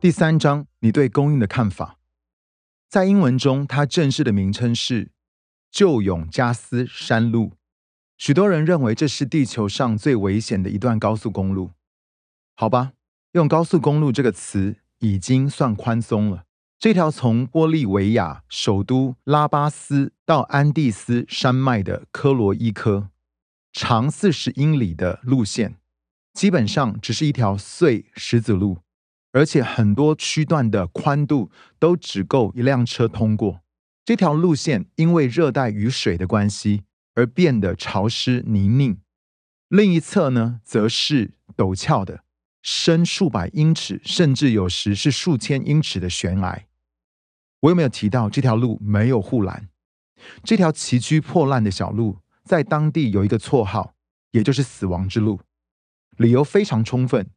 第三章，你对供应的看法。在英文中，它正式的名称是旧永加斯山路。许多人认为这是地球上最危险的一段高速公路。好吧，用高速公路这个词已经算宽松了。这条从玻利维亚首都拉巴斯到安第斯山脉的科罗伊科，长四十英里的路线，基本上只是一条碎石子路。而且很多区段的宽度都只够一辆车通过。这条路线因为热带雨水的关系而变得潮湿泥泞。另一侧呢，则是陡峭的、深数百英尺，甚至有时是数千英尺的悬崖。我有没有提到这条路没有护栏？这条崎岖破烂的小路在当地有一个绰号，也就是“死亡之路”。理由非常充分。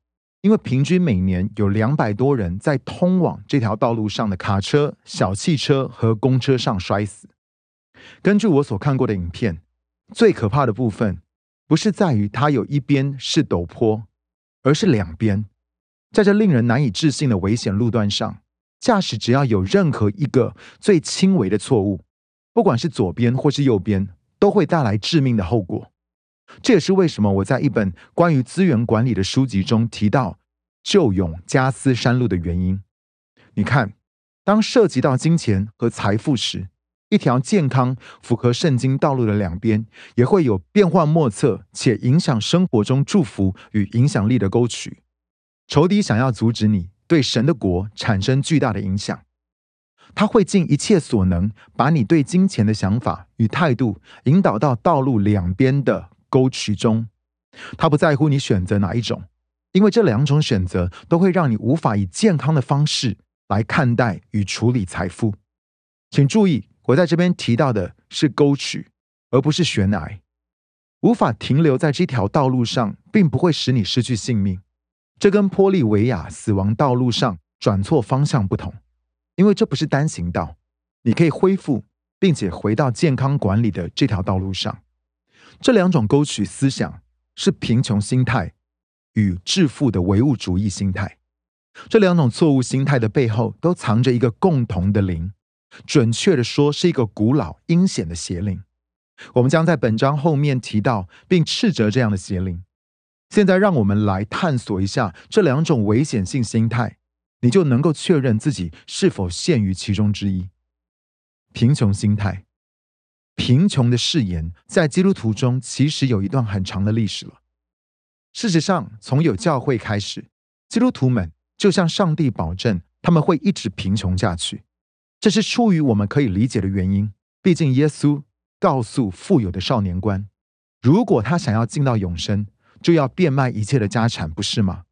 因为平均每年有两百多人在通往这条道路上的卡车、小汽车和公车上摔死。根据我所看过的影片，最可怕的部分不是在于它有一边是陡坡，而是两边。在这令人难以置信的危险路段上，驾驶只要有任何一个最轻微的错误，不管是左边或是右边，都会带来致命的后果。这也是为什么我在一本关于资源管理的书籍中提到旧永加斯山路的原因。你看，当涉及到金钱和财富时，一条健康、符合圣经道路的两边，也会有变幻莫测且影响生活中祝福与影响力的沟渠。仇敌想要阻止你对神的国产生巨大的影响，他会尽一切所能，把你对金钱的想法与态度引导到道路两边的。沟渠中，他不在乎你选择哪一种，因为这两种选择都会让你无法以健康的方式来看待与处理财富。请注意，我在这边提到的是沟渠，而不是悬崖。无法停留在这条道路上，并不会使你失去性命。这跟玻利维亚死亡道路上转错方向不同，因为这不是单行道，你可以恢复并且回到健康管理的这条道路上。这两种沟渠思想是贫穷心态与致富的唯物主义心态。这两种错误心态的背后都藏着一个共同的灵，准确的说，是一个古老阴险的邪灵。我们将在本章后面提到并斥责这样的邪灵。现在，让我们来探索一下这两种危险性心态，你就能够确认自己是否陷于其中之一。贫穷心态。贫穷的誓言在基督徒中其实有一段很长的历史了。事实上，从有教会开始，基督徒们就向上帝保证他们会一直贫穷下去。这是出于我们可以理解的原因。毕竟，耶稣告诉富有的少年官，如果他想要进到永生，就要变卖一切的家产，不是吗？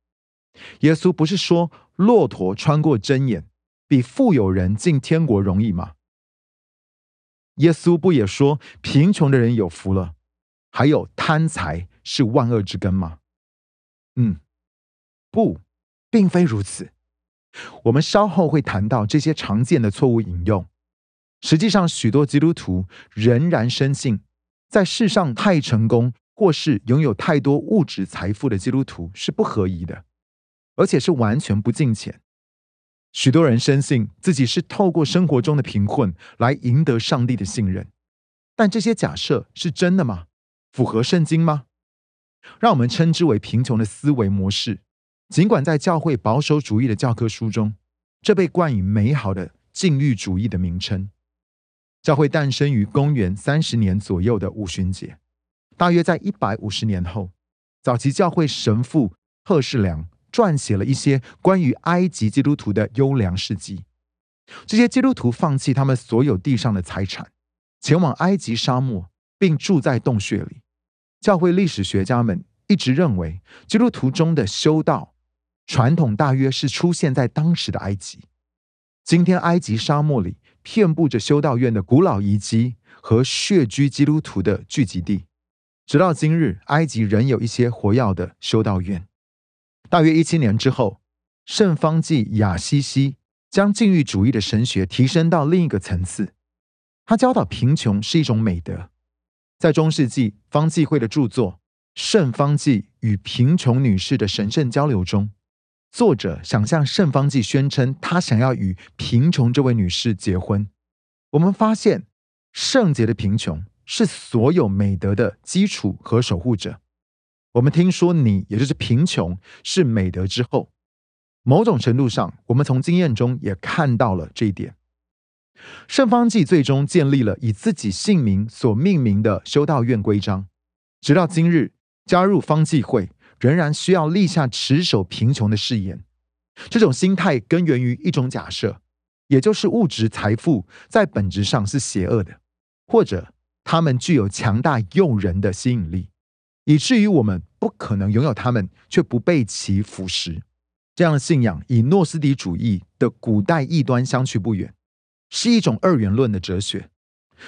耶稣不是说骆驼穿过针眼比富有人进天国容易吗？耶稣不也说贫穷的人有福了？还有贪财是万恶之根吗？嗯，不，并非如此。我们稍后会谈到这些常见的错误引用。实际上，许多基督徒仍然深信，在世上太成功或是拥有太多物质财富的基督徒是不合宜的，而且是完全不敬虔。许多人深信自己是透过生活中的贫困来赢得上帝的信任，但这些假设是真的吗？符合圣经吗？让我们称之为贫穷的思维模式。尽管在教会保守主义的教科书中，这被冠以美好的禁欲主义的名称。教会诞生于公元三十年左右的五旬节，大约在一百五十年后，早期教会神父贺世良。撰写了一些关于埃及基督徒的优良事迹。这些基督徒放弃他们所有地上的财产，前往埃及沙漠，并住在洞穴里。教会历史学家们一直认为，基督徒中的修道传统大约是出现在当时的埃及。今天，埃及沙漠里遍布着修道院的古老遗迹和血居基督徒的聚集地。直到今日，埃及仍有一些活跃的修道院。大约一七年之后，圣方济亚西西将禁欲主义的神学提升到另一个层次。他教导贫穷是一种美德。在中世纪方济会的著作《圣方济与贫穷女士的神圣交流》中，作者想向圣方济宣称，他想要与贫穷这位女士结婚。我们发现，圣洁的贫穷是所有美德的基础和守护者。我们听说你，也就是贫穷，是美德之后。某种程度上，我们从经验中也看到了这一点。圣方济最终建立了以自己姓名所命名的修道院规章。直到今日，加入方济会仍然需要立下持守贫穷的誓言。这种心态根源于一种假设，也就是物质财富在本质上是邪恶的，或者它们具有强大诱人的吸引力，以至于我们不可能拥有它们却不被其腐蚀。这样的信仰与诺斯底主义的古代异端相去不远，是一种二元论的哲学。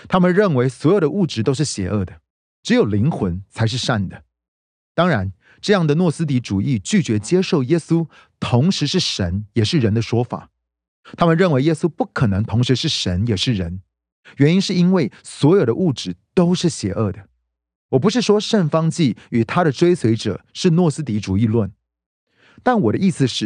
他们认为所有的物质都是邪恶的，只有灵魂才是善的。当然，这样的诺斯底主义拒绝接受耶稣同时是神也是人的说法。他们认为耶稣不可能同时是神也是人，原因是因为所有的物质都是邪恶的。我不是说圣方济与他的追随者是诺斯底主义论。但我的意思是，